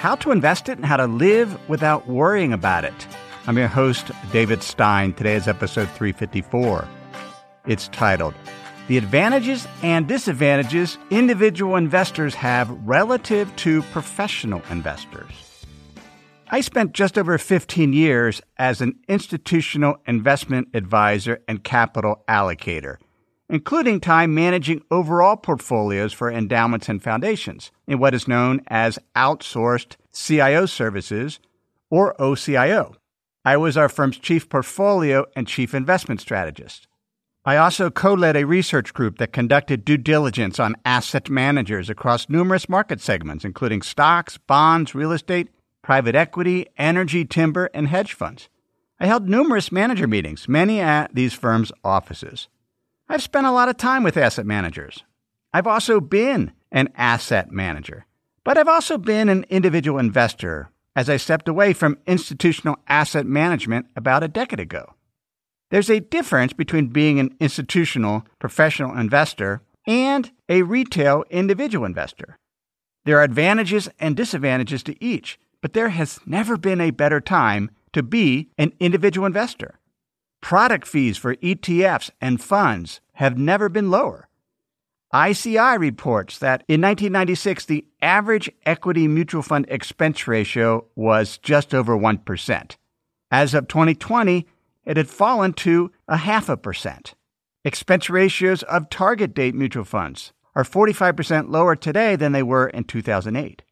how to invest it, and how to live without worrying about it. I'm your host, David Stein. Today is episode 354. It's titled, The Advantages and Disadvantages Individual Investors Have Relative to Professional Investors. I spent just over 15 years as an institutional investment advisor and capital allocator, including time managing overall portfolios for endowments and foundations in what is known as outsourced CIO services or OCIO. I was our firm's chief portfolio and chief investment strategist. I also co led a research group that conducted due diligence on asset managers across numerous market segments, including stocks, bonds, real estate, private equity, energy, timber, and hedge funds. I held numerous manager meetings, many at these firms' offices. I've spent a lot of time with asset managers. I've also been an asset manager, but I've also been an individual investor as I stepped away from institutional asset management about a decade ago. There's a difference between being an institutional professional investor and a retail individual investor. There are advantages and disadvantages to each, but there has never been a better time to be an individual investor. Product fees for ETFs and funds have never been lower. ICI reports that in 1996, the average equity mutual fund expense ratio was just over 1%. As of 2020, it had fallen to a half a percent. Expense ratios of target date mutual funds are 45% lower today than they were in 2008.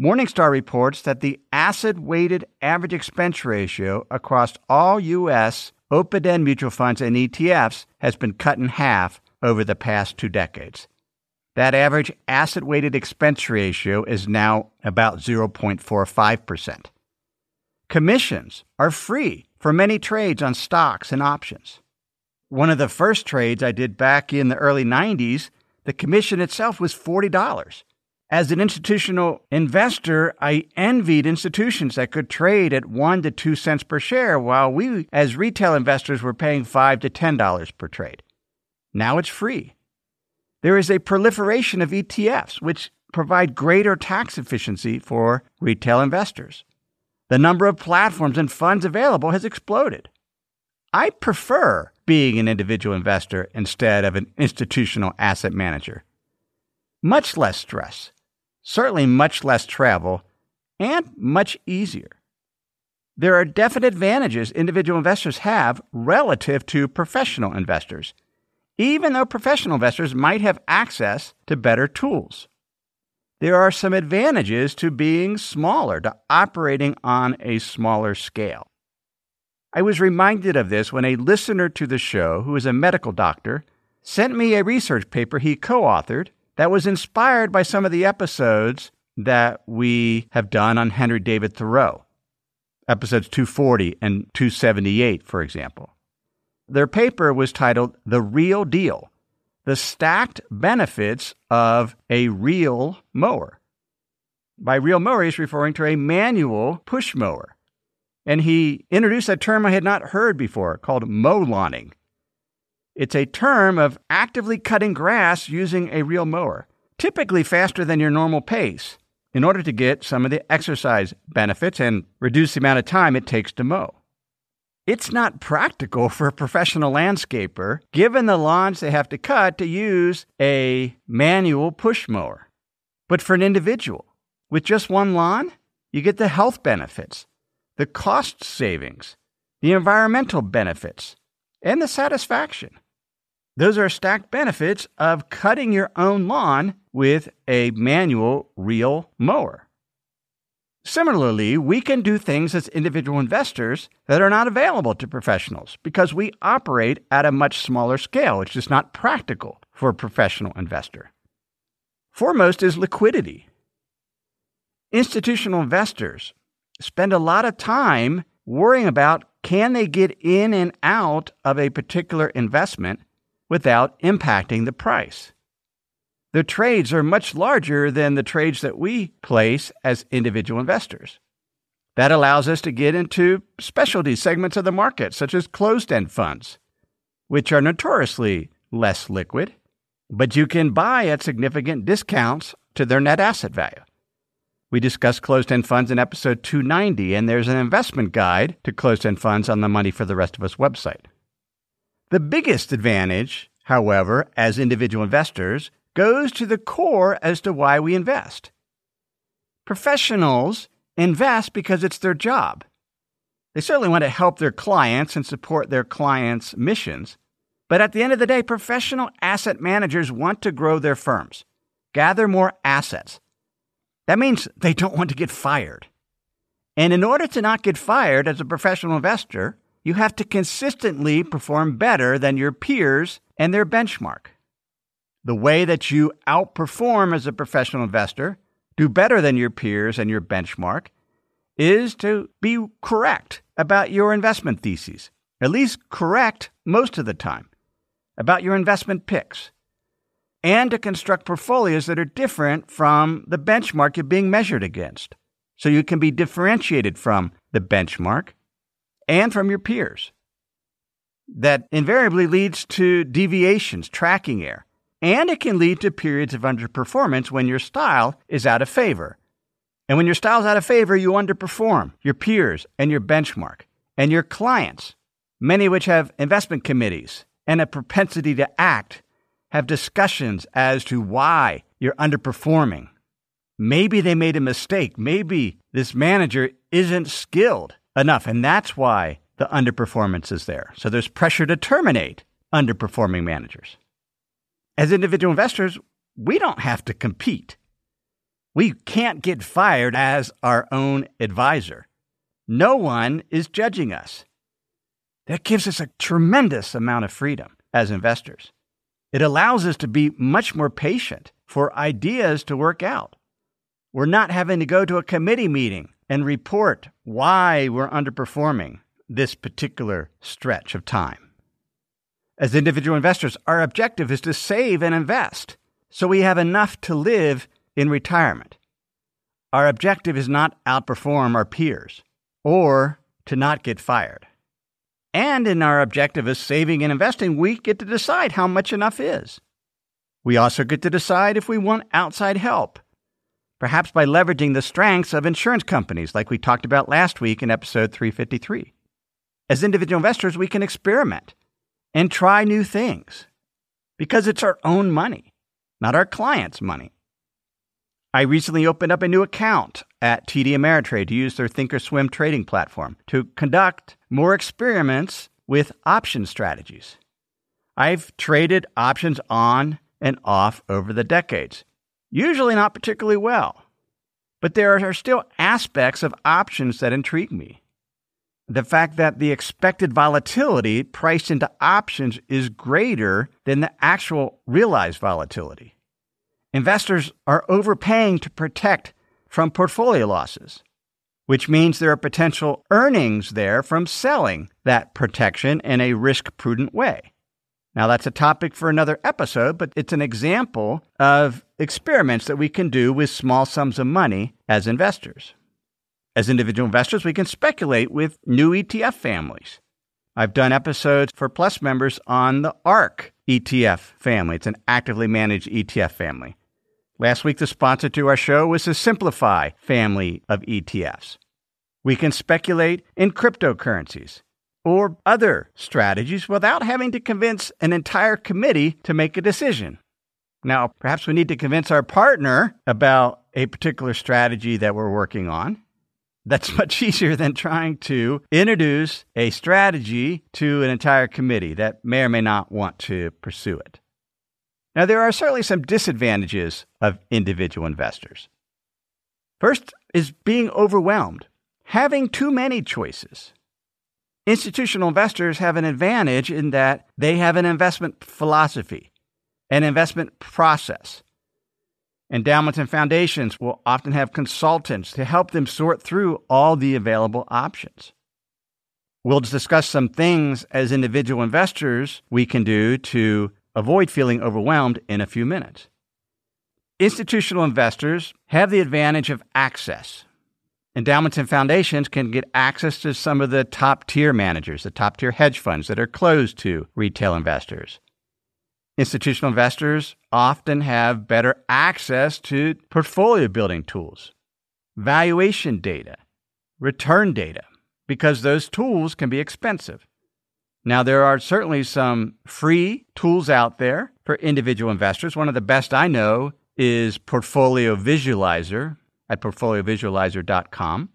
Morningstar reports that the asset weighted average expense ratio across all U.S. open end mutual funds and ETFs has been cut in half over the past two decades. That average asset weighted expense ratio is now about 0.45%. Commissions are free for many trades on stocks and options. One of the first trades I did back in the early 90s, the commission itself was $40. As an institutional investor, I envied institutions that could trade at 1 to 2 cents per share while we as retail investors were paying 5 to $10 per trade. Now it's free. There is a proliferation of ETFs which provide greater tax efficiency for retail investors. The number of platforms and funds available has exploded. I prefer being an individual investor instead of an institutional asset manager. Much less stress, certainly much less travel, and much easier. There are definite advantages individual investors have relative to professional investors, even though professional investors might have access to better tools there are some advantages to being smaller, to operating on a smaller scale. I was reminded of this when a listener to the show, who is a medical doctor, sent me a research paper he co authored that was inspired by some of the episodes that we have done on Henry David Thoreau, episodes 240 and 278, for example. Their paper was titled The Reel Deal the stacked benefits of a Reel mower. By reel mower, he's referring to a manual push mower. And he introduced a term I had not heard before called mow lawning. It's a term of actively cutting grass using a reel mower, typically faster than your normal pace, in order to get some of the exercise benefits and reduce the amount of time it takes to mow. It's not practical for a professional landscaper, given the lawns they have to cut, to use a manual push mower. But for an individual, with just one lawn, you get the health benefits, the cost savings, the environmental benefits, and the satisfaction. Those are stacked benefits of cutting your own lawn with a manual reel mower. Similarly, we can do things as individual investors that are not available to professionals because we operate at a much smaller scale. It's just not practical for a professional investor. Foremost is liquidity. Institutional investors spend a lot of time worrying about can they get in and out of a particular investment without impacting the price. The trades are much larger than the trades that we place as individual investors. That allows us to get into specialty segments of the market, such as closed end funds, which are notoriously less liquid, but you can buy at significant discounts to their net asset value. We discussed closed end funds in episode 290, and there's an investment guide to closed end funds on the Money for the Rest of Us website. The biggest advantage, however, as individual investors goes to the core as to why we invest. Professionals invest because it's their job. They certainly want to help their clients and support their clients' missions. But at the end of the day, professional asset managers want to grow their firms, gather more assets. That means they don't want to get fired. And in order to not get fired as a professional investor, you have to consistently perform better than your peers and their benchmark. The way that you outperform as a professional investor, do better than your peers and your benchmark, is to be correct about your investment theses, at least correct most of the time, about your investment picks, and to construct portfolios that are different from the benchmark you're being measured against. So you can be differentiated from the benchmark and from your peers. That invariably leads to deviations, tracking error and it can lead to periods of underperformance when your style is out of favor. And when your style is out of favor, you underperform your peers and your benchmark and your clients, many of which have investment committees and a propensity to act, have discussions as to why you're underperforming. Maybe they made a mistake. Maybe this manager isn't skilled enough, and that's why the underperformance is there. So there's pressure to terminate underperforming managers. As individual investors, we don't have to compete. We can't get fired as our own advisor. No one is judging us. That gives us a tremendous amount of freedom as investors. It allows us to be much more patient for ideas to work out. We're not having to go to a committee meeting and report why we're underperforming this particular stretch of time. As individual investors, our objective is to save and invest so we have enough to live in retirement. Our objective is not outperform our peers or to not get fired. And in our objective of saving and investing, we get to decide how much enough is. We also get to decide if we want outside help, perhaps by leveraging the strengths of insurance companies, like we talked about last week in episode 353. As individual investors, we can experiment and try new things because it's our own money, not our clients' money. I recently opened up a new account at TD Ameritrade to use their Thinkorswim trading platform to conduct more experiments with option strategies. I've traded options on and off over the decades, usually not particularly well, but there are still aspects of options that intrigue me the fact that the expected volatility priced into options is greater than the actual realized volatility. Investors are overpaying to protect from portfolio losses, which means there are potential earnings there from selling that protection in a risk prudent way. Now, that's a topic for another episode, but it's an example of experiments that we can do with small sums of money as investors. As individual investors, we can speculate with new ETF families. I've done episodes for Plus members on the ARK ETF family. It's an actively managed ETF family. Last week, the sponsor to our show was the Simplify family of ETFs. We can speculate in cryptocurrencies or other strategies without having to convince an entire committee to make a decision. Now, perhaps we need to convince our partner about a particular strategy that we're working on. That's much easier than trying to introduce a strategy to an entire committee that may or may not want to pursue it. Now, there are certainly some disadvantages of individual investors. First is being overwhelmed, having too many choices. Institutional investors have an advantage in that they have an investment philosophy, an investment process. Endowments and foundations will often have consultants to help them sort through all the available options. We'll discuss some things as individual investors we can do to avoid feeling overwhelmed in a few minutes. Institutional investors have the advantage of access. Endowments and foundations can get access to some of the top tier managers, the top tier hedge funds that are closed to retail investors. Institutional investors often have better access to portfolio building tools, valuation data, return data, because those tools can be expensive. Now, there are certainly some free tools out there for individual investors. One of the best I know is Portfolio Visualizer at portfoliovisualizer.com.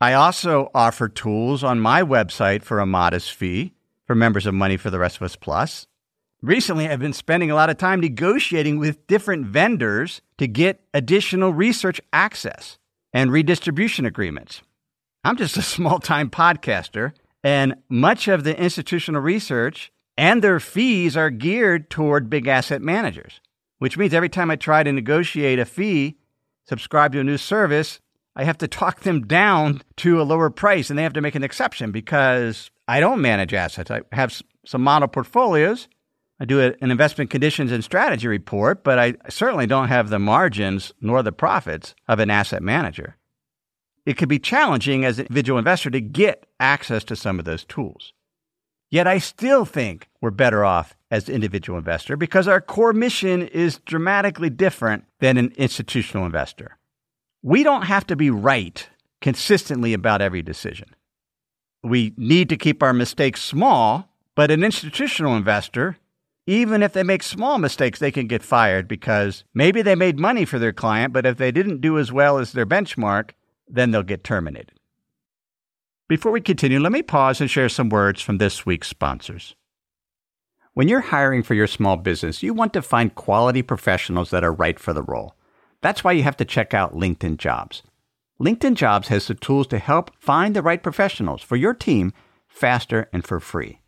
I also offer tools on my website for a modest fee for members of Money for the Rest of Us Plus. Recently, I've been spending a lot of time negotiating with different vendors to get additional research access and redistribution agreements. I'm just a small time podcaster, and much of the institutional research and their fees are geared toward big asset managers, which means every time I try to negotiate a fee, subscribe to a new service, I have to talk them down to a lower price and they have to make an exception because I don't manage assets. I have some model portfolios. I do an investment conditions and strategy report, but I certainly don't have the margins nor the profits of an asset manager. It can be challenging as an individual investor to get access to some of those tools. Yet I still think we're better off as an individual investor because our core mission is dramatically different than an institutional investor. We don't have to be right consistently about every decision. We need to keep our mistakes small, but an institutional investor, even if they make small mistakes, they can get fired because maybe they made money for their client, but if they didn't do as well as their benchmark, then they'll get terminated. Before we continue, let me pause and share some words from this week's sponsors. When you're hiring for your small business, you want to find quality professionals that are right for the role. That's why you have to check out LinkedIn Jobs. LinkedIn Jobs has the tools to help find the right professionals for your team faster and for free.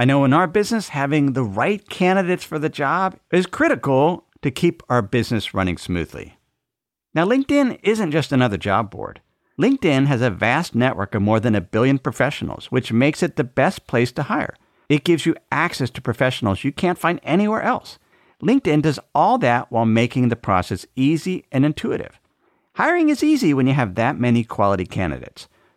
I know in our business, having the right candidates for the job is critical to keep our business running smoothly. Now, LinkedIn isn't just another job board. LinkedIn has a vast network of more than a billion professionals, which makes it the best place to hire. It gives you access to professionals you can't find anywhere else. LinkedIn does all that while making the process easy and intuitive. Hiring is easy when you have that many quality candidates.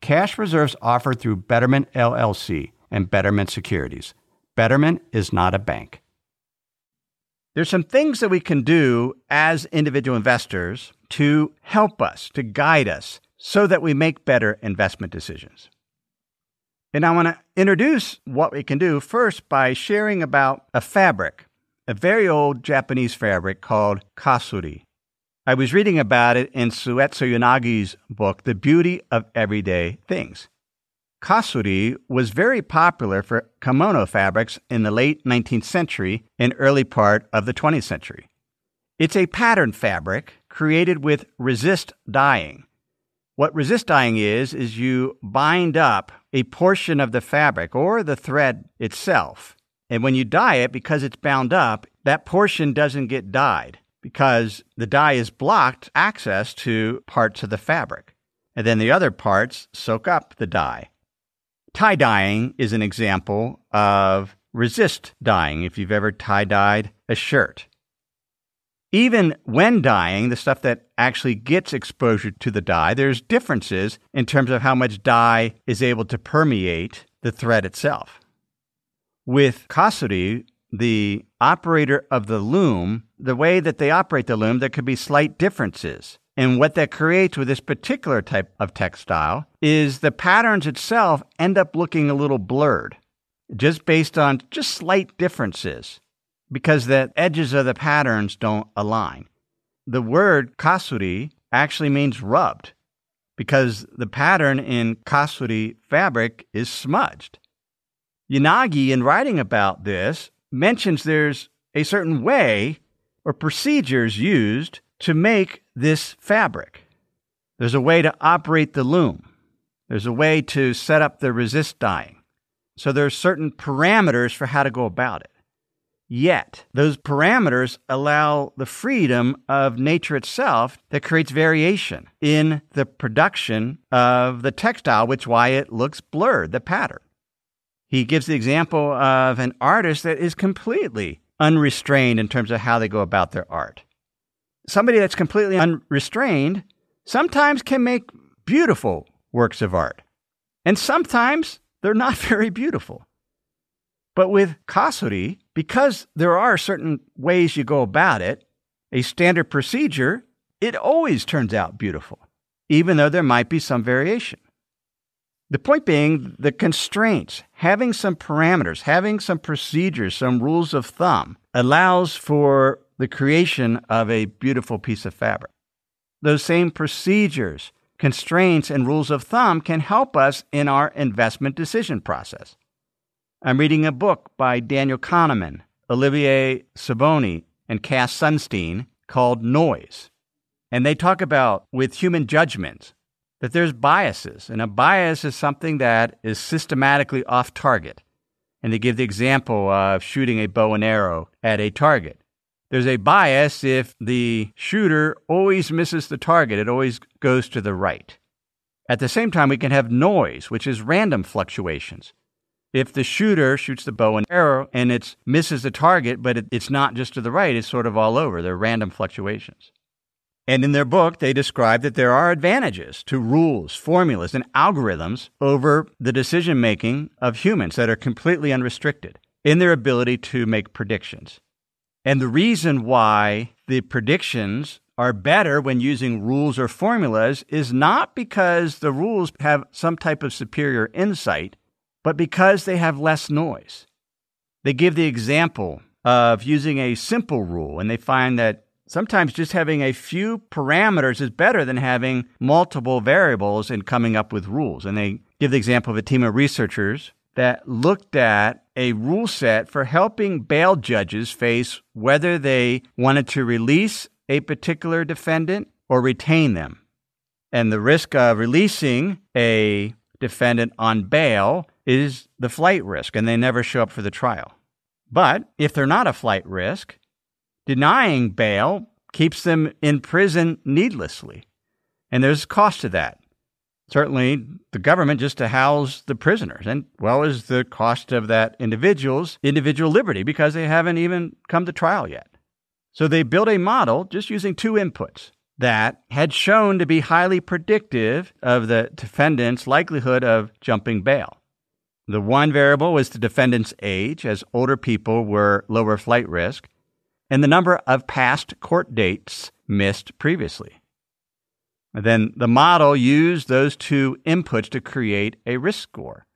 Cash reserves offered through Betterment LLC and Betterment Securities. Betterment is not a bank. There's some things that we can do as individual investors to help us, to guide us, so that we make better investment decisions. And I want to introduce what we can do first by sharing about a fabric, a very old Japanese fabric called kasuri. I was reading about it in Soetsu Yanagi's book, The Beauty of Everyday Things. Kasuri was very popular for kimono fabrics in the late 19th century and early part of the 20th century. It's a pattern fabric created with resist dyeing. What resist dyeing is, is you bind up a portion of the fabric or the thread itself. And when you dye it, because it's bound up, that portion doesn't get dyed because the dye is blocked access to parts of the fabric. And then the other parts soak up the dye. Tie dyeing is an example of resist dyeing if you've ever tie dyed a shirt. Even when dyeing, the stuff that actually gets exposure to the dye, there's differences in terms of how much dye is able to permeate the thread itself. With Kasuri, the operator of the loom, the way that they operate the loom, there could be slight differences. And what that creates with this particular type of textile is the patterns itself end up looking a little blurred, just based on just slight differences, because the edges of the patterns don't align. The word kasuri actually means rubbed, because the pattern in kasuri fabric is smudged. Yanagi, in writing about this, mentions there's a certain way or procedures used to make this fabric. There's a way to operate the loom. There's a way to set up the resist dyeing. So there's certain parameters for how to go about it. Yet, those parameters allow the freedom of nature itself that creates variation in the production of the textile, which why it looks blurred, the pattern. He gives the example of an artist that is completely unrestrained in terms of how they go about their art. Somebody that's completely unrestrained sometimes can make beautiful works of art, and sometimes they're not very beautiful. But with kasuri, because there are certain ways you go about it, a standard procedure, it always turns out beautiful, even though there might be some variation. The point being, the constraints, having some parameters, having some procedures, some rules of thumb, allows for the creation of a beautiful piece of fabric. Those same procedures, constraints, and rules of thumb can help us in our investment decision process. I'm reading a book by Daniel Kahneman, Olivier Sibony, and Cass Sunstein called Noise. And they talk about with human judgments that there's biases, and a bias is something that is systematically off target. And they give the example of shooting a bow and arrow at a target. There's a bias if the shooter always misses the target, it always goes to the right. At the same time, we can have noise, which is random fluctuations. If the shooter shoots the bow and arrow and it misses the target, but it, it's not just to the right, it's sort of all over. They're random fluctuations. And in their book, they describe that there are advantages to rules, formulas, and algorithms over the decision making of humans that are completely unrestricted in their ability to make predictions. And the reason why the predictions are better when using rules or formulas is not because the rules have some type of superior insight, but because they have less noise. They give the example of using a simple rule, and they find that Sometimes just having a few parameters is better than having multiple variables and coming up with rules. And they give the example of a team of researchers that looked at a rule set for helping bail judges face whether they wanted to release a particular defendant or retain them. And the risk of releasing a defendant on bail is the flight risk, and they never show up for the trial. But if they're not a flight risk, Denying bail keeps them in prison needlessly. And there's a cost to that. Certainly, the government just to house the prisoners, and well as the cost of that individual's individual liberty because they haven't even come to trial yet. So they built a model just using two inputs that had shown to be highly predictive of the defendant's likelihood of jumping bail. The one variable was the defendant's age, as older people were lower flight risk, and the number of past court dates missed previously. then the model used those two inputs to create a risk score.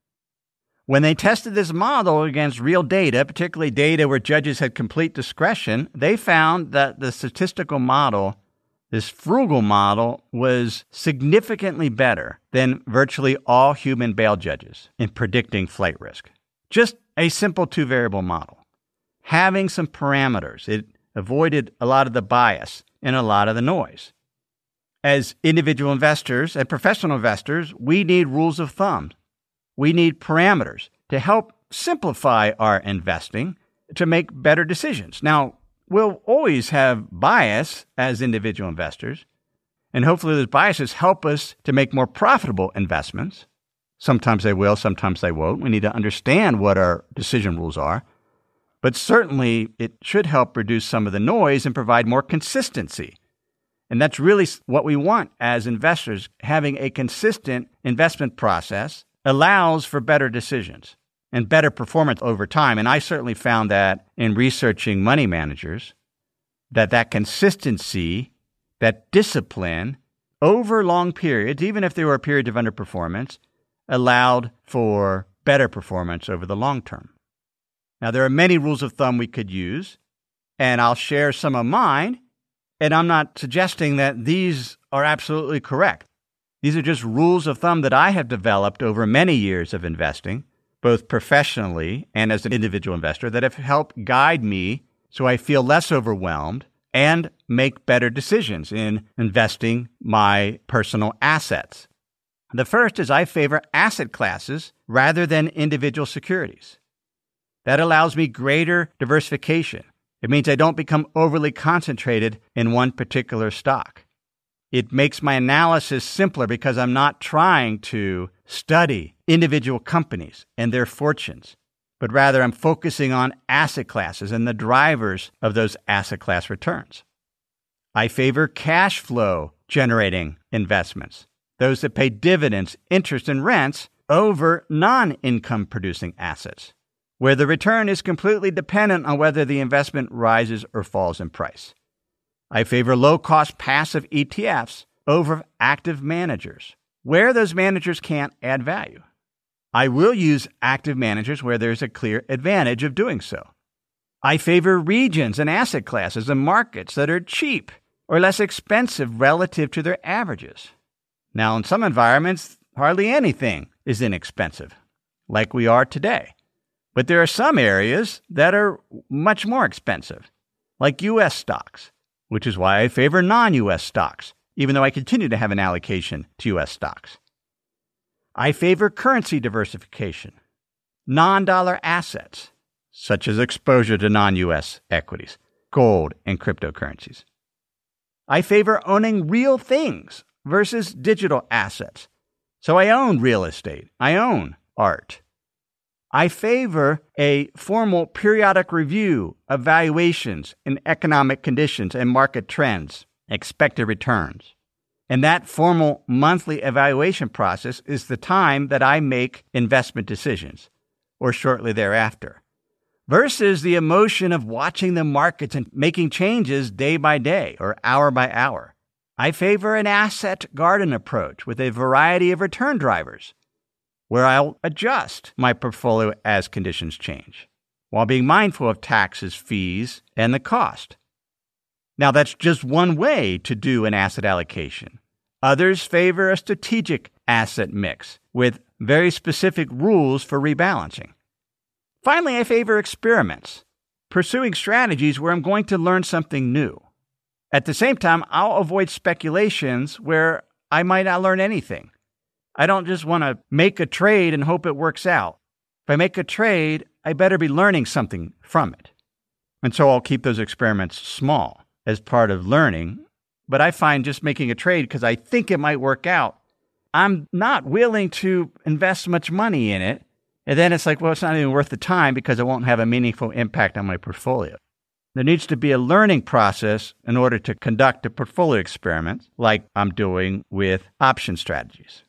When they tested this model against real data, particularly data where judges had complete discretion, they found that the statistical model this frugal model was significantly better than virtually all human bail judges in predicting flight risk. Just a simple two variable model. Having some parameters, it avoided a lot of the bias and a lot of the noise. As individual investors and professional investors, we need rules of thumb. We need parameters to help simplify our investing to make better decisions. Now, we'll always have bias as individual investors, and hopefully those biases help us to make more profitable investments. Sometimes they will, sometimes they won't. We need to understand what our decision rules are. But certainly, it should help reduce some of the noise and provide more consistency. And that's really what we want as investors. Having a consistent investment process allows for better decisions and better performance over time. And I certainly found that in researching money managers, that that consistency, that discipline over long periods, even if there were periods of underperformance, allowed for better performance over the long term. Now, there are many rules of thumb we could use, and I'll share some of mine. And I'm not suggesting that these are absolutely correct. These are just rules of thumb that I have developed over many years of investing both professionally and as an individual investor, that have helped guide me so I feel less overwhelmed and make better decisions in investing my personal assets. The first is I favor asset classes rather than individual securities. That allows me greater diversification. It means I don't become overly concentrated in one particular stock. It makes my analysis simpler because I'm not trying to study individual companies and their fortunes, but rather I'm focusing on asset classes and the drivers of those asset class returns. I favor cash flow generating investments, those that pay dividends, interest, and rents over non income producing assets, where the return is completely dependent on whether the investment rises or falls in price. I favor low cost passive ETFs over active managers, where those managers can't add value. I will use active managers where there's a clear advantage of doing so. I favor regions and asset classes and markets that are cheap or less expensive relative to their averages. Now, in some environments, hardly anything is inexpensive, like we are today. But there are some areas that are much more expensive, like U.S. stocks which is why I favor non US stocks, even though I continue to have an allocation to US stocks. I favor currency diversification, non dollar assets, such as exposure to non US equities, gold, and cryptocurrencies. I favor owning real things versus digital assets. So I own real estate, I own art, I favor a formal periodic review of valuations in economic conditions and market trends, expected returns. And that formal monthly evaluation process is the time that I make investment decisions, or shortly thereafter, versus the emotion of watching the markets and making changes day by day or hour by hour. I favor an asset garden approach with a variety of return drivers where I'll adjust my portfolio as conditions change, while being mindful of taxes, fees, and the cost. Now, that's just one way to do an asset allocation. Others favor a strategic asset mix with very specific rules for rebalancing. Finally, I favor experiments, pursuing strategies where I'm going to learn something new. At the same time, I'll avoid speculations where I might not learn anything I don't just want to make a trade and hope it works out. If I make a trade, I better be learning something from it. And so I'll keep those experiments small as part of learning. But I find just making a trade because I think it might work out, I'm not willing to invest much money in it. And then it's like, well, it's not even worth the time because it won't have a meaningful impact on my portfolio. There needs to be a learning process in order to conduct a portfolio experiment like I'm doing with option strategies.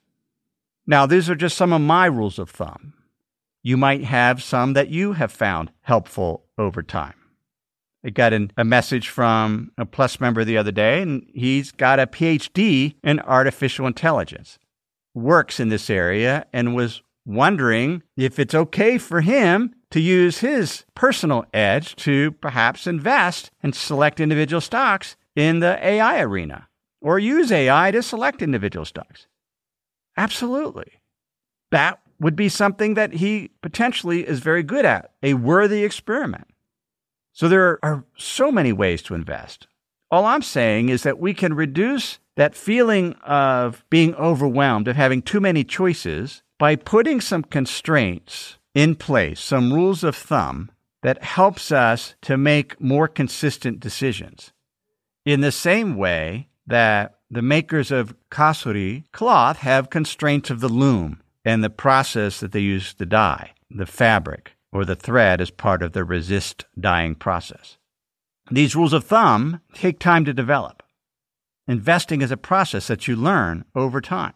Now, these are just some of my rules of thumb. You might have some that you have found helpful over time. I got an, a message from a Plus member the other day, and he's got a PhD in artificial intelligence, works in this area, and was wondering if it's okay for him to use his personal edge to perhaps invest and select individual stocks in the AI arena or use AI to select individual stocks? Absolutely. That would be something that he potentially is very good at, a worthy experiment. So there are so many ways to invest. All I'm saying is that we can reduce that feeling of being overwhelmed, of having too many choices, by putting some constraints in place, some rules of thumb that helps us to make more consistent decisions. In the same way that the makers of kasuri cloth have constraints of the loom and the process that they use to dye, the fabric or the thread as part of the resist dyeing process. These rules of thumb take time to develop. Investing is a process that you learn over time.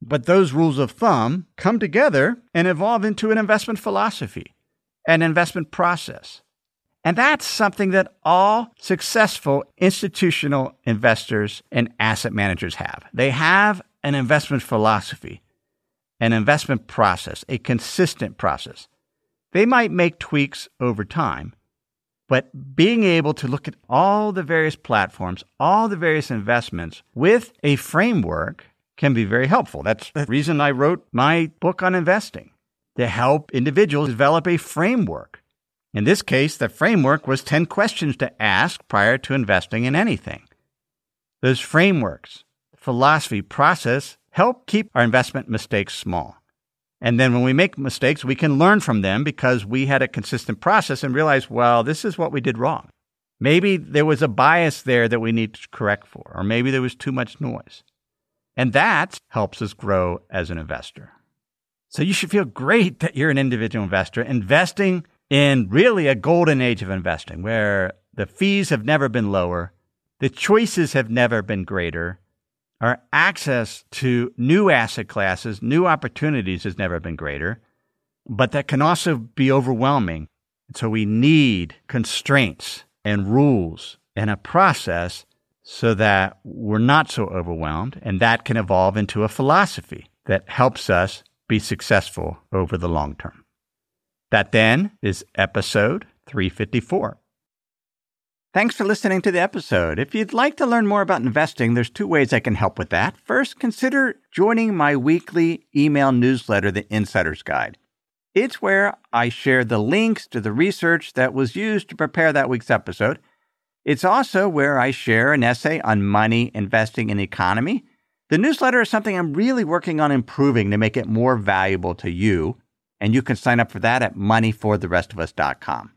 But those rules of thumb come together and evolve into an investment philosophy, an investment process. And that's something that all successful institutional investors and asset managers have. They have an investment philosophy, an investment process, a consistent process. They might make tweaks over time, but being able to look at all the various platforms, all the various investments with a framework can be very helpful. That's the reason I wrote my book on investing to help individuals develop a framework. In this case, the framework was 10 questions to ask prior to investing in anything. Those frameworks, philosophy, process help keep our investment mistakes small. And then when we make mistakes, we can learn from them because we had a consistent process and realize, well, this is what we did wrong. Maybe there was a bias there that we need to correct for, or maybe there was too much noise. And that helps us grow as an investor. So you should feel great that you're an individual investor investing in really a golden age of investing where the fees have never been lower, the choices have never been greater, our access to new asset classes, new opportunities has never been greater, but that can also be overwhelming. So we need constraints and rules and a process so that we're not so overwhelmed, and that can evolve into a philosophy that helps us be successful over the long term. That then is episode 354. Thanks for listening to the episode. If you'd like to learn more about investing, there's two ways I can help with that. First, consider joining my weekly email newsletter, The Insider's Guide. It's where I share the links to the research that was used to prepare that week's episode. It's also where I share an essay on money, investing, and economy. The newsletter is something I'm really working on improving to make it more valuable to you, and you can sign up for that at moneyfortherestofus.com.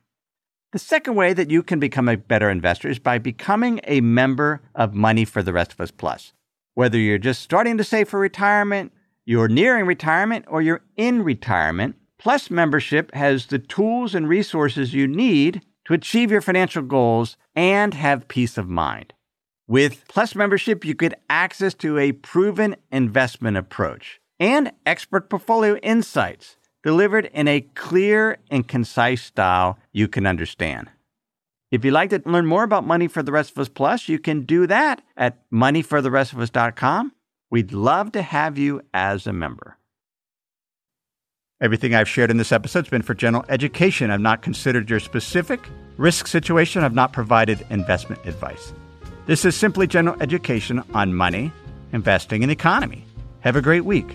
The second way that you can become a better investor is by becoming a member of Money for the Rest of Us Plus. Whether you're just starting to save for retirement, you're nearing retirement, or you're in retirement, Plus membership has the tools and resources you need to achieve your financial goals and have peace of mind. With Plus membership, you get access to a proven investment approach and expert portfolio insights delivered in a clear and concise style you can understand. If you'd like to learn more about Money for the Rest of Us Plus, you can do that at moneyfortherestofus.com. We'd love to have you as a member. Everything I've shared in this episode has been for general education. I've not considered your specific risk situation. I've not provided investment advice. This is simply general education on money, investing, and economy. Have a great week.